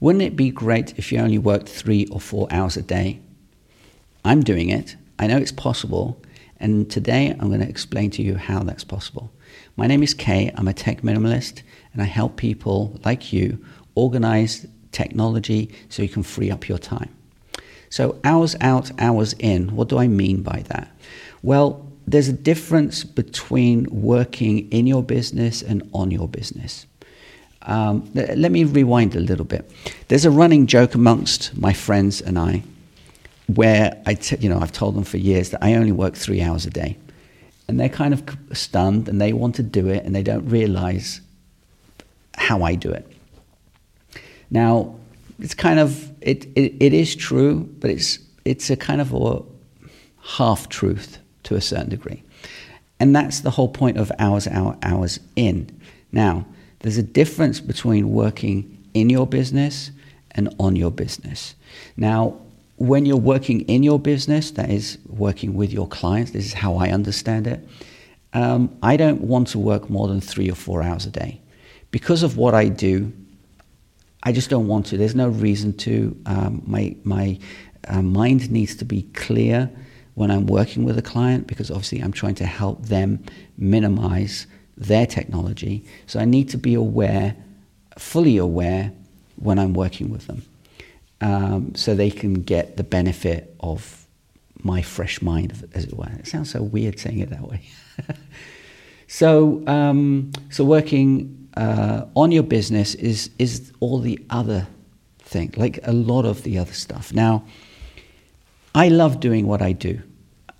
Wouldn't it be great if you only worked three or four hours a day? I'm doing it. I know it's possible. And today I'm going to explain to you how that's possible. My name is Kay. I'm a tech minimalist and I help people like you organize technology so you can free up your time. So, hours out, hours in, what do I mean by that? Well, there's a difference between working in your business and on your business. Um, let me rewind a little bit. There's a running joke amongst my friends and I where I, t- you know, I've told them for years that I only work three hours a day. And they're kind of stunned and they want to do it and they don't realize how I do it. Now, it's kind of, it, it, it is true, but it's, it's a kind of a half truth to a certain degree. And that's the whole point of hours, hour, hours in. Now, there's a difference between working in your business and on your business. Now, when you're working in your business, that is working with your clients, this is how I understand it. Um, I don't want to work more than three or four hours a day. Because of what I do, I just don't want to. There's no reason to. Um, my my uh, mind needs to be clear when I'm working with a client because obviously I'm trying to help them minimize their technology. So I need to be aware, fully aware, when I'm working with them um, so they can get the benefit of my fresh mind, as it were. It sounds so weird saying it that way. so, um, so working uh, on your business is is all the other thing, like a lot of the other stuff. Now, I love doing what I do.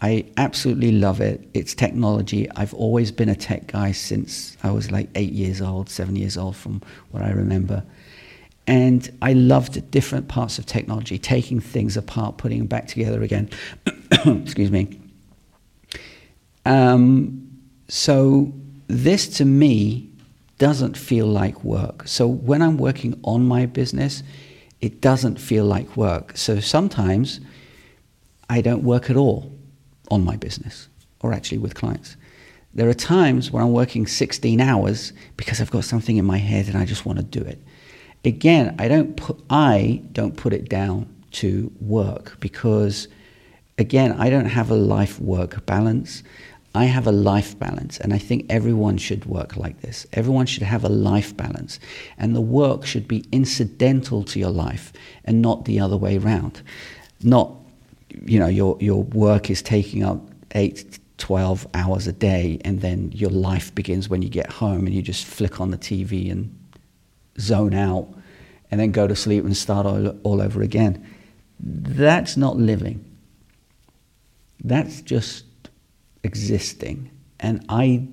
I absolutely love it. It's technology. I've always been a tech guy since I was like eight years old, seven years old, from what I remember. And I loved different parts of technology, taking things apart, putting them back together again. Excuse me. Um, so, this to me doesn't feel like work. So, when I'm working on my business, it doesn't feel like work. So, sometimes I don't work at all on my business or actually with clients. There are times where I'm working 16 hours because I've got something in my head and I just want to do it again, I don't put I don't put it down to work because again, I don't have a life work balance. I have a life balance, and I think everyone should work like this. Everyone should have a life balance, and the work should be incidental to your life and not the other way around. Not, you know, your, your work is taking up eight, 12 hours a day, and then your life begins when you get home and you just flick on the TV and zone out and then go to sleep and start all, all over again. That's not living. That's just existing. And I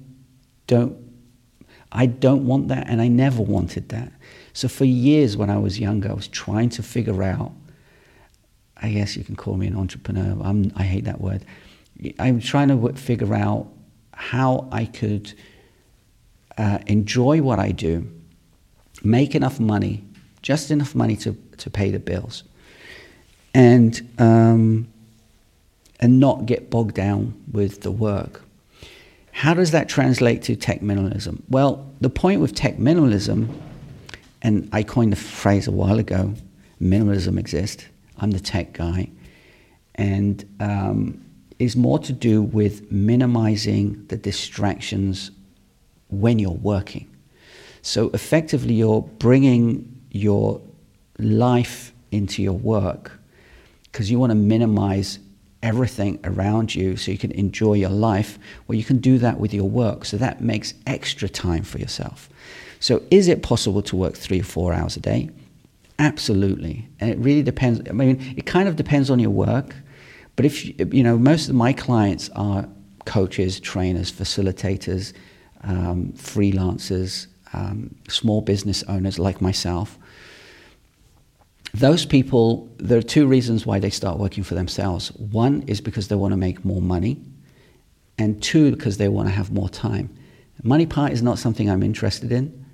don't I don't want that and I never wanted that. So for years when I was younger, I was trying to figure out I guess you can call me an entrepreneur. I'm, I hate that word. I'm trying to figure out how I could uh, enjoy what I do, make enough money just enough money to, to pay the bills, and um, and not get bogged down with the work. How does that translate to tech minimalism? Well, the point with tech minimalism, and I coined the phrase a while ago, minimalism exists. I'm the tech guy, and um, is more to do with minimizing the distractions when you're working. So effectively, you're bringing your life into your work because you want to minimize everything around you so you can enjoy your life. Well, you can do that with your work. So that makes extra time for yourself. So, is it possible to work three or four hours a day? Absolutely. And it really depends. I mean, it kind of depends on your work. But if, you know, most of my clients are coaches, trainers, facilitators, um, freelancers, um, small business owners like myself those people, there are two reasons why they start working for themselves. One is because they want to make more money, and two, because they want to have more time. Money part is not something I'm interested in.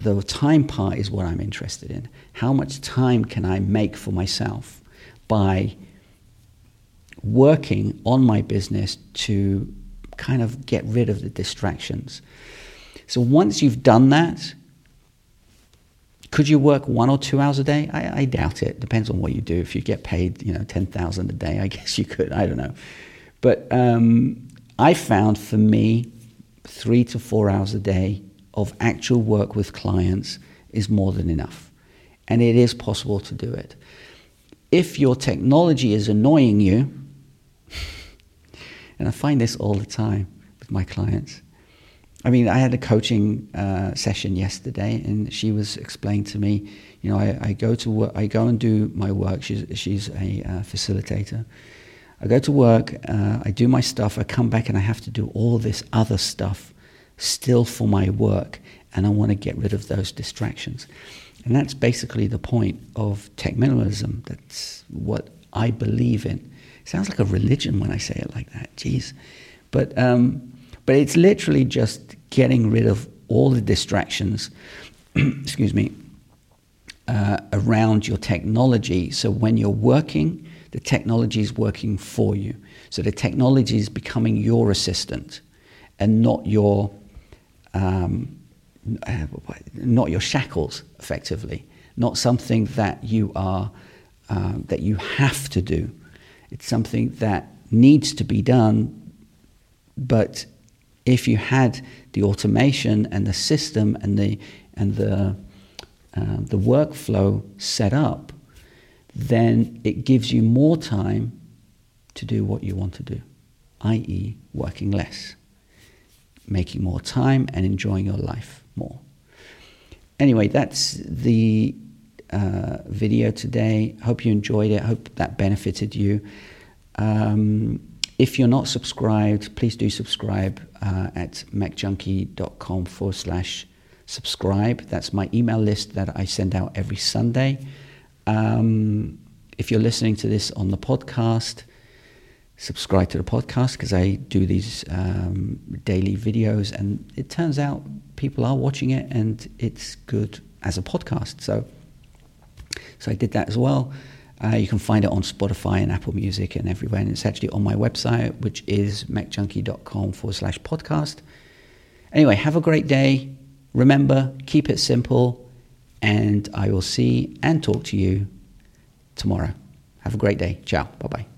The time part is what I'm interested in. How much time can I make for myself by working on my business to kind of get rid of the distractions? So once you've done that, Could you work one or two hours a day? I, I doubt it. Depends on what you do. If you get paid, you know, ten thousand a day, I guess you could. I don't know, but um, I found for me, three to four hours a day of actual work with clients is more than enough, and it is possible to do it. If your technology is annoying you, and I find this all the time with my clients I mean, I had a coaching uh, session yesterday, and she was explaining to me, you know, I, I, go to work, I go and do my work. She's she's a uh, facilitator. I go to work, uh, I do my stuff, I come back, and I have to do all this other stuff still for my work, and I want to get rid of those distractions. And that's basically the point of tech minimalism. That's what I believe in. Sounds like a religion when I say it like that. Jeez, but. Um, but it's literally just getting rid of all the distractions, excuse me, uh, around your technology. So when you're working, the technology is working for you. So the technology is becoming your assistant and not your, um, uh, not your shackles, effectively. Not something that you are, uh, that you have to do. It's something that needs to be done, but if you had the automation and the system and the and the uh, the workflow set up, then it gives you more time to do what you want to do, i.e., working less, making more time and enjoying your life more. Anyway, that's the uh, video today. Hope you enjoyed it. Hope that benefited you. Um, if you're not subscribed, please do subscribe uh, at macjunkie.com forward slash subscribe. That's my email list that I send out every Sunday. Um, if you're listening to this on the podcast, subscribe to the podcast because I do these um, daily videos, and it turns out people are watching it, and it's good as a podcast. So, so I did that as well. Uh, you can find it on Spotify and Apple Music and everywhere. And it's actually on my website, which is macjunkie.com forward slash podcast. Anyway, have a great day. Remember, keep it simple. And I will see and talk to you tomorrow. Have a great day. Ciao. Bye bye.